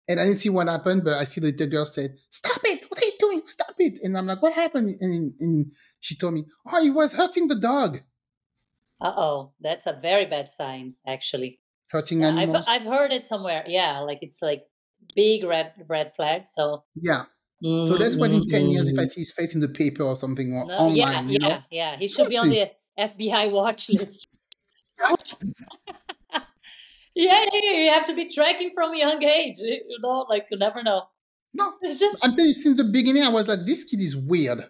[SPEAKER 2] And I didn't see what happened, but I see the little girl said, "Stop it! What are you doing? Stop it!" And I'm like, "What happened?" And, and she told me, "Oh, he was hurting the dog,
[SPEAKER 1] Uh oh, that's a very bad sign, actually.
[SPEAKER 2] hurting
[SPEAKER 1] I've
[SPEAKER 2] animals."
[SPEAKER 1] I've heard it somewhere. Yeah, like it's like big red red flag. So
[SPEAKER 2] yeah. So let's wait in 10 years if I
[SPEAKER 1] Mhm.
[SPEAKER 2] see his face in the paper or something or
[SPEAKER 1] No,
[SPEAKER 2] online,
[SPEAKER 1] yeah,
[SPEAKER 2] you
[SPEAKER 1] yeah,
[SPEAKER 2] know?
[SPEAKER 1] yeah. He should be on the FBI watch list. yeah, you have to be tracking from a young age. You know, like you never know.
[SPEAKER 2] No,
[SPEAKER 1] It's just
[SPEAKER 2] I'm you, since the beginning, I was like, this kid is weird.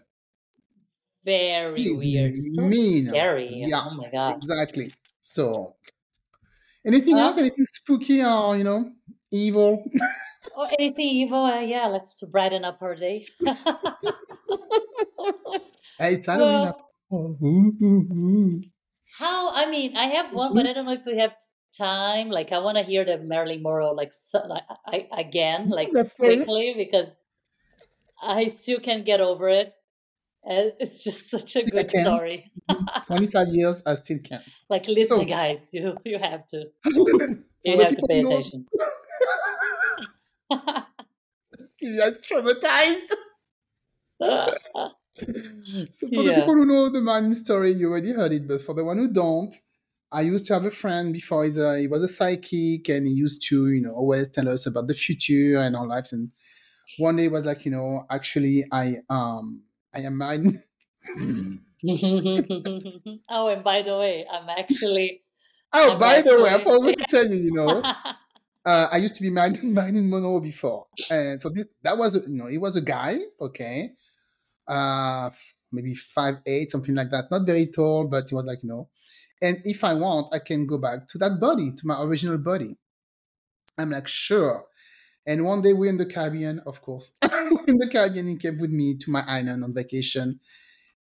[SPEAKER 1] very
[SPEAKER 2] He's
[SPEAKER 1] weird. So
[SPEAKER 2] mean.
[SPEAKER 1] scary.
[SPEAKER 2] Yeah,
[SPEAKER 1] Oh my god.
[SPEAKER 2] exactly. So, anything
[SPEAKER 1] Well-
[SPEAKER 2] else? Anything spooky or, you know, evil?
[SPEAKER 1] Or anything evil? Uh, yeah, let's brighten up her day.
[SPEAKER 2] Hey, it's Halloween.
[SPEAKER 1] Well-. How? I mean, I have one, but I don't know if we have time. Like, I want to hear the Marilyn Monroe like, so, like I, again, mm, like
[SPEAKER 2] That story?
[SPEAKER 1] quickly because I still can't get over it. And It's just such a good story. Mm-hmm.
[SPEAKER 2] 25 years, I still can't.
[SPEAKER 1] Like, listen,
[SPEAKER 2] So-
[SPEAKER 1] guys, you you have to you have to pay
[SPEAKER 2] know-
[SPEAKER 1] attention.
[SPEAKER 2] Sylvia is traumatized. So for the people who know the Marlin story, you already heard it. But for the one who don't, I used to have a friend before. He's a, he was a psychic, and he used to, you know, always tell us about the future and our lives. And one day he was like, you know, actually, I um, I am Marlin.
[SPEAKER 1] oh, and by the way, I'm actually.
[SPEAKER 2] oh,
[SPEAKER 1] I'm
[SPEAKER 2] by the way, I forgot to tell you, you know, uh, I used to be Marilyn, Marilyn Monroe before, and so this that was you know he was a guy, okay, uh, maybe five eight something like that, not very tall, but he was like you know, and if I want, I can go back to that body, to my original body. I'm like sure, and one day we're in the Caribbean, of course, we're in the Caribbean. He came with me to my island on vacation,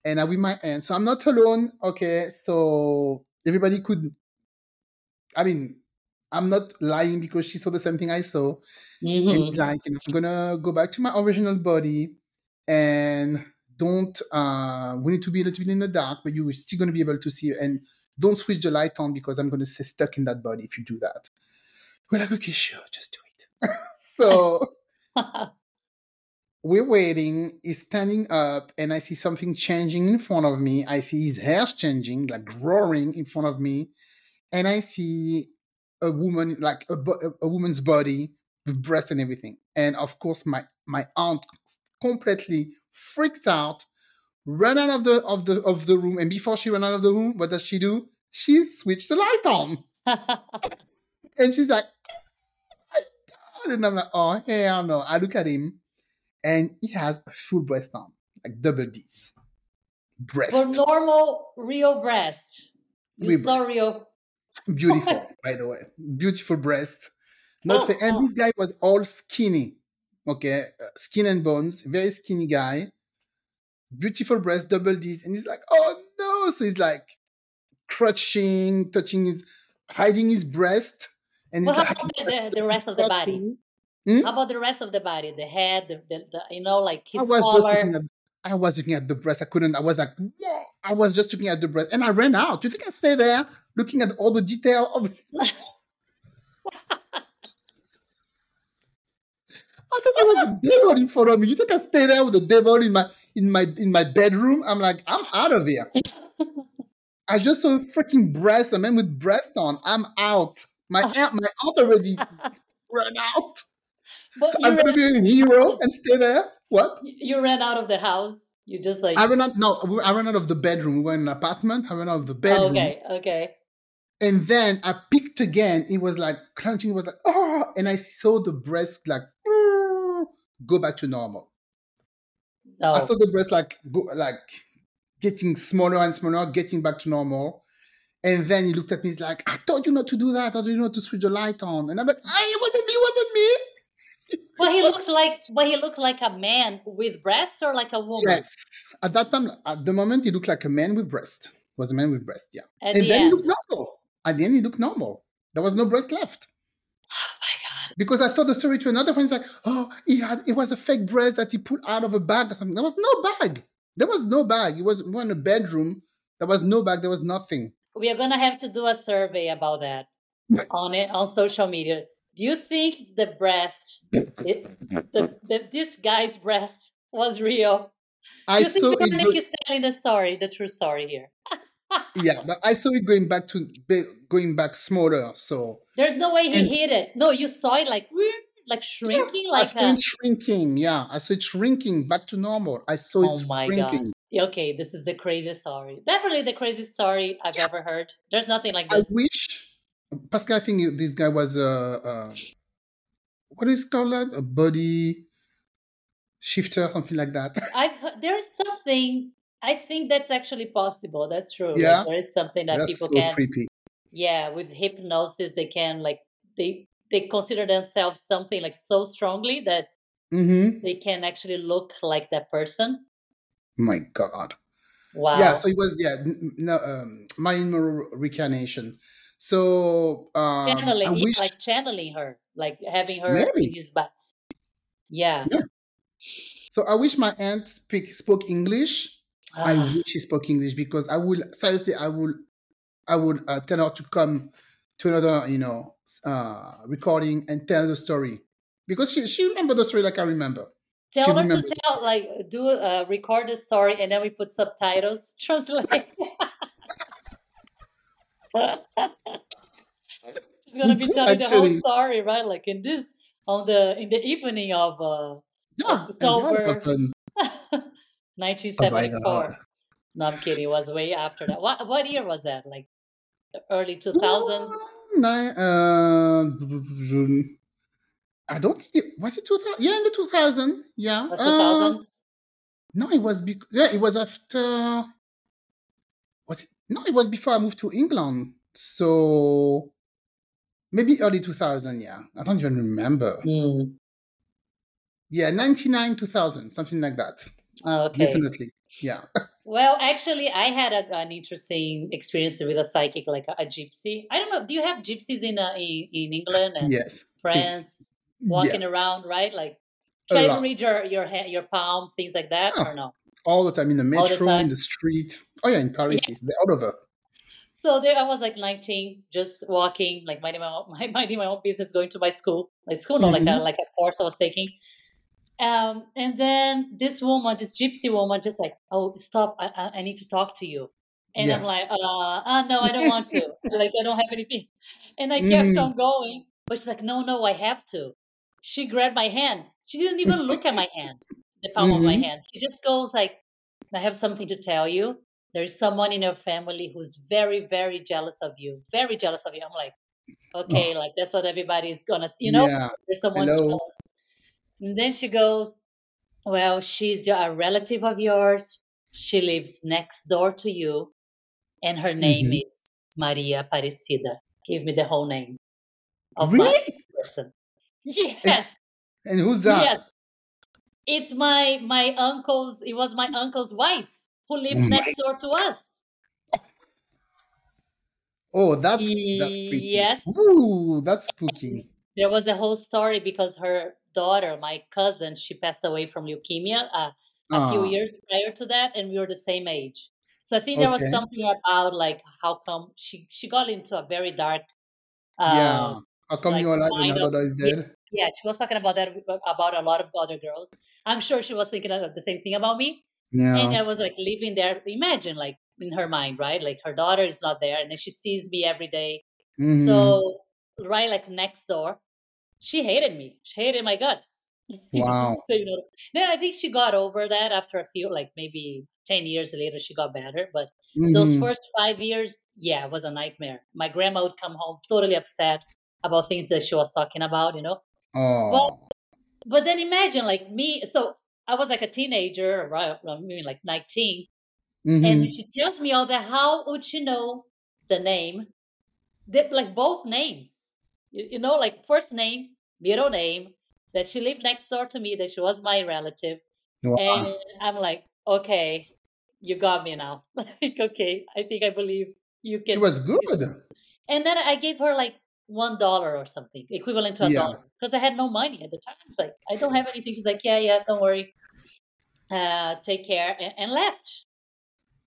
[SPEAKER 2] and I'm with my aunt, so I'm not alone, okay. So everybody could, I mean. I'm not lying because she saw the same thing I saw. And
[SPEAKER 1] Mhm.
[SPEAKER 2] it's like, you know, I'm gonna go back to my original body and don't uh we need to be a little bit in the dark, but you're still gonna be able to see and don't switch the light on because I'm gonna stay stuck in that body if you do that. We're like, okay, sure, just do it. so we're waiting, he's standing up, and I see something changing in front of me. I see his hair changing, like growing in front of me, and I see a woman, like a, a woman's body with breasts and everything. And of course, my my aunt completely freaked out, ran out of the of the of the room, and before she ran out of the room, what does she do? She switched the light on, and she's like, "Oh my God." and I'm like, oh hell no! I look at him, and he has a full breast on, like double D's, breast,
[SPEAKER 1] For normal real breast.
[SPEAKER 2] Real
[SPEAKER 1] saw
[SPEAKER 2] breast.
[SPEAKER 1] real.
[SPEAKER 2] beautiful, by the way, beautiful breast. Not
[SPEAKER 1] Oh,
[SPEAKER 2] fa- and
[SPEAKER 1] oh.
[SPEAKER 2] this guy was all skinny, okay, uh, skin and bones, very skinny guy, beautiful breast, double D's, and he's like, oh no! So he's like crouching, touching his, hiding his breast, and he's
[SPEAKER 1] Well, how
[SPEAKER 2] like
[SPEAKER 1] about the, the, rest of the body?
[SPEAKER 2] squatting. Hmm?
[SPEAKER 1] How about the rest of the body? The head, the, the, the you know, like
[SPEAKER 2] I
[SPEAKER 1] his
[SPEAKER 2] was just looking
[SPEAKER 1] collar.
[SPEAKER 2] at I was looking at the breast. I couldn't. I was like, whoa! I was just looking at the breast, and I ran out. Do you think I stay there looking at all the detail of? I thought there was a devil in front of me. You think I stay there with the devil in my in my in my bedroom? I'm like, I'm out of here. I just saw a freaking breast, a man with breast on. I'm out. My oh. aunt, my aunt already ran out.
[SPEAKER 1] But
[SPEAKER 2] I'm gonna be a hero and stay there. What?
[SPEAKER 1] you ran out of the house. You just like
[SPEAKER 2] I ran out. No, I ran out of the bedroom. We were in an apartment. I ran out of the oh, bedroom,
[SPEAKER 1] okay, okay.
[SPEAKER 2] and then I picked again. It was like crunching. It was like oh, and I saw the breast like go back to normal.
[SPEAKER 1] No.
[SPEAKER 2] I saw the breast like go, like getting smaller and smaller, getting back to normal. And then he looked at me. He's like, "I told you not to do that. I told you not to switch the light on." And I'm like, "Ah, it wasn't me. It wasn't me."
[SPEAKER 1] But he looked like but he looked like a man with breasts or like a woman
[SPEAKER 2] Yes. At that time, at the moment, he looked like a man with breast. Was a man with breast, yeah.
[SPEAKER 1] at
[SPEAKER 2] and
[SPEAKER 1] the
[SPEAKER 2] then he looked normal. At the end, he looked normal. There was no breast left.
[SPEAKER 1] Oh my.
[SPEAKER 2] Because I told the story to another friend. He's like, "Oh, he had it was a fake breast that he put out of a bag or something." There was no bag. There was no bag. It was we in a bedroom. There was no bag. There was nothing.
[SPEAKER 1] We are gonna have to do a survey about that on it on social media. Do you think the breast, it, the, the, this guy's breast was real? Do
[SPEAKER 2] I
[SPEAKER 1] you think
[SPEAKER 2] saw it.
[SPEAKER 1] Veronique
[SPEAKER 2] Go-
[SPEAKER 1] is telling the story, the true story here?
[SPEAKER 2] yeah, but I saw it going back to going back smaller. So
[SPEAKER 1] There's no way he
[SPEAKER 2] And-
[SPEAKER 1] hid it. No, you saw it like like shrinking,
[SPEAKER 2] I
[SPEAKER 1] like
[SPEAKER 2] saw
[SPEAKER 1] a,
[SPEAKER 2] it shrinking. Yeah, I saw it shrinking back to normal. I saw
[SPEAKER 1] Oh
[SPEAKER 2] it
[SPEAKER 1] my God.
[SPEAKER 2] shrinking.
[SPEAKER 1] okay. This is the craziest story. Definitely the craziest story I've ever heard. There's nothing like this.
[SPEAKER 2] I wish, Pascal. I think this guy was a, uh what is called that? A body shifter, something like that.
[SPEAKER 1] I've heard, there's something. I think that's actually possible. That's true. Like,
[SPEAKER 2] Yeah.
[SPEAKER 1] there is something that
[SPEAKER 2] That's
[SPEAKER 1] people
[SPEAKER 2] so
[SPEAKER 1] can.
[SPEAKER 2] creepy.
[SPEAKER 1] Yeah, with hypnosis, they can like they they consider themselves something like so strongly that
[SPEAKER 2] hmm
[SPEAKER 1] they can actually look like that person.
[SPEAKER 2] My God.
[SPEAKER 1] Wow.
[SPEAKER 2] Yeah. So it was yeah. No, um, Marilyn Monroe reincarnation. So um, I
[SPEAKER 1] channeling,
[SPEAKER 2] wish.
[SPEAKER 1] like channeling her, like having her in
[SPEAKER 2] Maybe.
[SPEAKER 1] his back. Yeah.
[SPEAKER 2] So I wish my aunt speak spoke English. I
[SPEAKER 1] Ah,
[SPEAKER 2] wish she spoke English because I will seriously I will I would uh, tell her to come to another you know uh, recording and tell the story because she she remember the story like I remember.
[SPEAKER 1] tell
[SPEAKER 2] she
[SPEAKER 1] her to tell, like, do uh, record the story, and then we put subtitles, translate. She's gonna be telling the whole story, right? Like in this on the in the evening of uh,
[SPEAKER 2] Yeah,
[SPEAKER 1] October
[SPEAKER 2] happened. Oh
[SPEAKER 1] 1974. No, I'm kidding. It was way after that. What what year was that? Like the early 2000s?
[SPEAKER 2] Nine, uh, I don't think it was it 2000. Yeah, in the 2000. Yeah.
[SPEAKER 1] Was
[SPEAKER 2] Uh,
[SPEAKER 1] 2000s?
[SPEAKER 2] no, it was bec- yeah, it was after. Was it? No, it was before I moved to England. So maybe early 2000. Yeah, I don't even remember.
[SPEAKER 1] Hmm.
[SPEAKER 2] Yeah, 99 2000, something like that.
[SPEAKER 1] Okay.
[SPEAKER 2] Definitely. Yeah.
[SPEAKER 1] Well, actually, I had a, an interesting experience with a psychic, like a, a gypsy. I don't know. Do you have gypsies in uh, in, in England and
[SPEAKER 2] yes.
[SPEAKER 1] France
[SPEAKER 2] Yeah.
[SPEAKER 1] walking around, right? Like
[SPEAKER 2] A
[SPEAKER 1] try to read your your ha- your palm, things like that,
[SPEAKER 2] Oh.
[SPEAKER 1] or no?
[SPEAKER 2] All the time in the
[SPEAKER 1] All the
[SPEAKER 2] metro, in the street. Oh yeah, in Paris, it's the all over.
[SPEAKER 1] So there, I was like 19, just walking, like minding my own, minding my own business, going to my school, like school, not like a
[SPEAKER 2] Mhm.
[SPEAKER 1] like a course I was taking. Um, and then this woman, this gypsy woman, just like, oh, stop! I, I, I need to talk to you. And I'm like, uh, uh, no, I don't want to. like, I don't have anything. And I kept
[SPEAKER 2] Mhm.
[SPEAKER 1] on going, but she's like, no, no, I have to. She grabbed my hand. She didn't even look at my hand, the palm of my
[SPEAKER 2] Mhm.
[SPEAKER 1] hand. She just goes like, I have something to tell you. There's someone in your family who's very, very jealous of you. Very jealous of you. I'm like, okay, like that's what everybody's gonna, you know,
[SPEAKER 2] Yeah.
[SPEAKER 1] there's someone
[SPEAKER 2] Hello.
[SPEAKER 1] jealous. And then she goes, well, she's a relative of yours. She lives next door to you, and her name
[SPEAKER 2] Mhm.
[SPEAKER 1] is Maria Aparecida. Give me the whole name of
[SPEAKER 2] Really?
[SPEAKER 1] my person. Yes,
[SPEAKER 2] And who's that?
[SPEAKER 1] yes. It's my my uncle's. It was my uncle's wife who lived
[SPEAKER 2] Oh
[SPEAKER 1] next door to us.
[SPEAKER 2] Oh, that's that's creepy.
[SPEAKER 1] Yes.
[SPEAKER 2] Ooh, that's spooky.
[SPEAKER 1] There was a whole story because her daughter, my cousin, she passed away from leukemia uh, a few
[SPEAKER 2] Ah,
[SPEAKER 1] years prior to that, and we were the same age. So I think there was something about like how come she she got into a very dark.
[SPEAKER 2] Yeah.
[SPEAKER 1] Uh,
[SPEAKER 2] How come
[SPEAKER 1] like
[SPEAKER 2] you're alive and
[SPEAKER 1] kind
[SPEAKER 2] your daughter is dead?
[SPEAKER 1] yeah, she was talking about that about a lot of other girls. I'm sure she was thinking of the same thing about me,
[SPEAKER 2] Yeah, and
[SPEAKER 1] I was like living there. Imagine like in her mind, right? Like her daughter is not there, and then she sees me every day.
[SPEAKER 2] Mhm.
[SPEAKER 1] So right, like next door, she hated me. She hated my guts.
[SPEAKER 2] Wow.
[SPEAKER 1] so you know, then I think she got over that after a few, like maybe ten years later, she got better. But those
[SPEAKER 2] Mhm.
[SPEAKER 1] first five years, yeah, it was a nightmare. My grandma would come home totally upset about things that she was talking about, you know.
[SPEAKER 2] Oh.
[SPEAKER 1] But but then imagine like me. So I was like a teenager, right? I mean, like 19.
[SPEAKER 2] Mhm.
[SPEAKER 1] And she tells me all that. How would she know the name? They, like both names, you, you know, like first name, middle name, that she lived next door to me, that she was my relative.
[SPEAKER 2] Wow.
[SPEAKER 1] And I'm like, okay, you got me now. like, okay, I think I believe you can.
[SPEAKER 2] she was good.
[SPEAKER 1] And then I gave her like one dollar or something, equivalent to a
[SPEAKER 2] Yeah.
[SPEAKER 1] dollar, because I had no money at the time. It's like I don't have anything. She's like, yeah, yeah, don't worry, uh, take care, and, and left.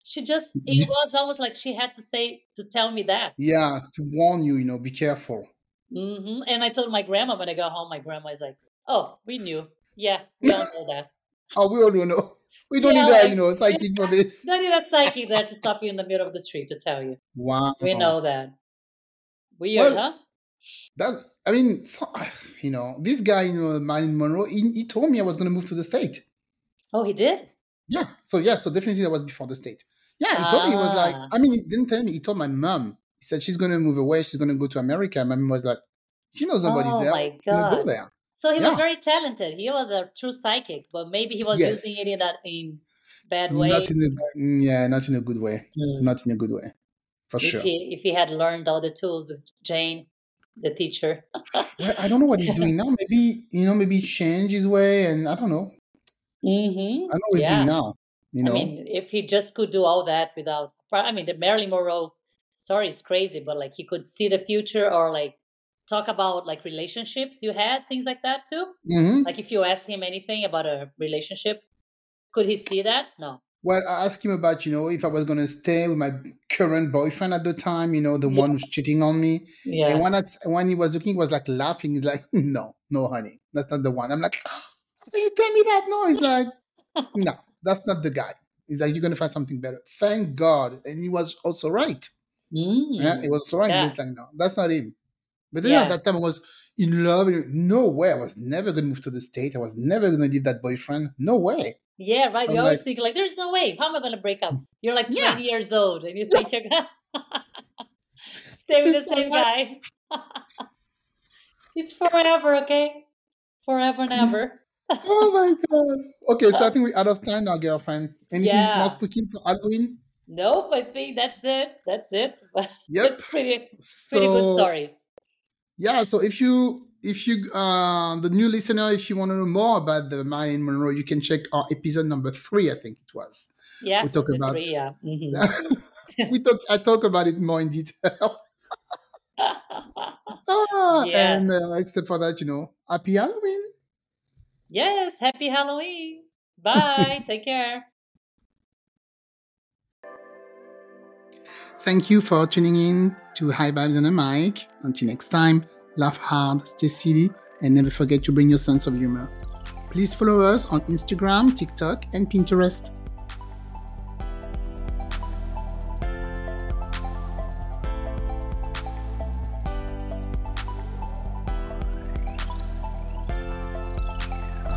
[SPEAKER 1] She just it was almost like she had to say to tell me that.
[SPEAKER 2] Yeah, to warn you, you know, be careful.
[SPEAKER 1] Hmm And I told my grandma when I got home. My grandma is like, oh, we knew. Yeah, we all know that.
[SPEAKER 2] Oh, we all don't know. We don't
[SPEAKER 1] Yeah,
[SPEAKER 2] need that,
[SPEAKER 1] like-
[SPEAKER 2] you know, psychic for this.
[SPEAKER 1] Don't need a psychic there to stop you in the middle of the street to tell you.
[SPEAKER 2] Wow.
[SPEAKER 1] We know that. Weird,
[SPEAKER 2] Well,
[SPEAKER 1] huh?
[SPEAKER 2] That I mean, so, you know, this guy, you know, Marilyn Monroe, he, he told me I was going to move to the state.
[SPEAKER 1] Oh, he did.
[SPEAKER 2] Yeah. So yeah, so definitely that was before the state. Yeah, he told me he was like,
[SPEAKER 1] Ah.
[SPEAKER 2] I mean, he didn't tell me. He told my mom. He said she's going to move away. She's going to go to America. My mom was like, she knows nobody's
[SPEAKER 1] Oh
[SPEAKER 2] there.
[SPEAKER 1] my
[SPEAKER 2] I'm gonna go there.
[SPEAKER 1] So he
[SPEAKER 2] Yeah.
[SPEAKER 1] was very talented. He was a true psychic, but maybe he was
[SPEAKER 2] Yes.
[SPEAKER 1] using it in that in bad way.
[SPEAKER 2] Not in a, mm, yeah, not in a good way.
[SPEAKER 1] Mm.
[SPEAKER 2] Not in a good way, for
[SPEAKER 1] if
[SPEAKER 2] sure.
[SPEAKER 1] he if he had learned all the tools with Jane, the teacher.
[SPEAKER 2] Well, I don't know what he's doing now. Maybe you know, maybe change his way, and I don't know.
[SPEAKER 1] hmm
[SPEAKER 2] I don't know what he's
[SPEAKER 1] Yeah.
[SPEAKER 2] doing now. You know,
[SPEAKER 1] I mean, if he just could do all that without, I mean, the Marilyn Monroe story is crazy, but like he could see the future or like talk about like relationships you had, things like that too.
[SPEAKER 2] hmm
[SPEAKER 1] Like if you ask him anything about a relationship, could he see that? No.
[SPEAKER 2] Well, I asked him about, you know, if I was going to stay with my current boyfriend at the time, you know, the
[SPEAKER 1] Yeah.
[SPEAKER 2] one who's cheating on me.
[SPEAKER 1] Yeah.
[SPEAKER 2] And when, I, when he was looking, he was like laughing. He's like, no, no, honey, that's not the one. I'm like, so you tell me that? No, he's like, no, that's not the guy. He's like, you're going to find something better. Thank God. And he was also right.
[SPEAKER 1] Mm.
[SPEAKER 2] Yeah, he mm. was also right.
[SPEAKER 1] Yeah.
[SPEAKER 2] No, that's not him. But then
[SPEAKER 1] Yeah.
[SPEAKER 2] at that time, I was in love. No way. I was never going to move to the state. I was never going to leave that boyfriend. No way.
[SPEAKER 1] Yeah, right.
[SPEAKER 2] So
[SPEAKER 1] you always
[SPEAKER 2] like-
[SPEAKER 1] think like, "There's no way. How am I going to break up?" Mm. You're like
[SPEAKER 2] Yeah.
[SPEAKER 1] years old, and you think you're gonna stay with the same guy. it's forever, okay? Forever and mm. ever.
[SPEAKER 2] oh my god. Okay, so I uh think we're out of time now, girlfriend. Anything
[SPEAKER 1] Yeah.
[SPEAKER 2] more spooky for Halloween?
[SPEAKER 1] Nope, I think that's it. That's it.
[SPEAKER 2] Yep.
[SPEAKER 1] it's pretty, pretty good stories.
[SPEAKER 2] Yeah, so if you if you uh the new listener, if you want to know more about the Marilyn Monroe, you can check our episode number three, I think it was.
[SPEAKER 1] Yeah,
[SPEAKER 2] we talk about-
[SPEAKER 1] three, yeah. Mhm.
[SPEAKER 2] we talk I talk about it more in detail. ah,
[SPEAKER 1] Yeah.
[SPEAKER 2] and uh, except for that, you know, happy Halloween.
[SPEAKER 1] yes, happy Halloween. Bye. Take care.
[SPEAKER 2] Thank you for tuning in to High Vibes and a Mic. Until next time, laugh hard, stay silly, and never forget to bring your sense of humor. Please follow us on Instagram, TikTok, and Pinterest.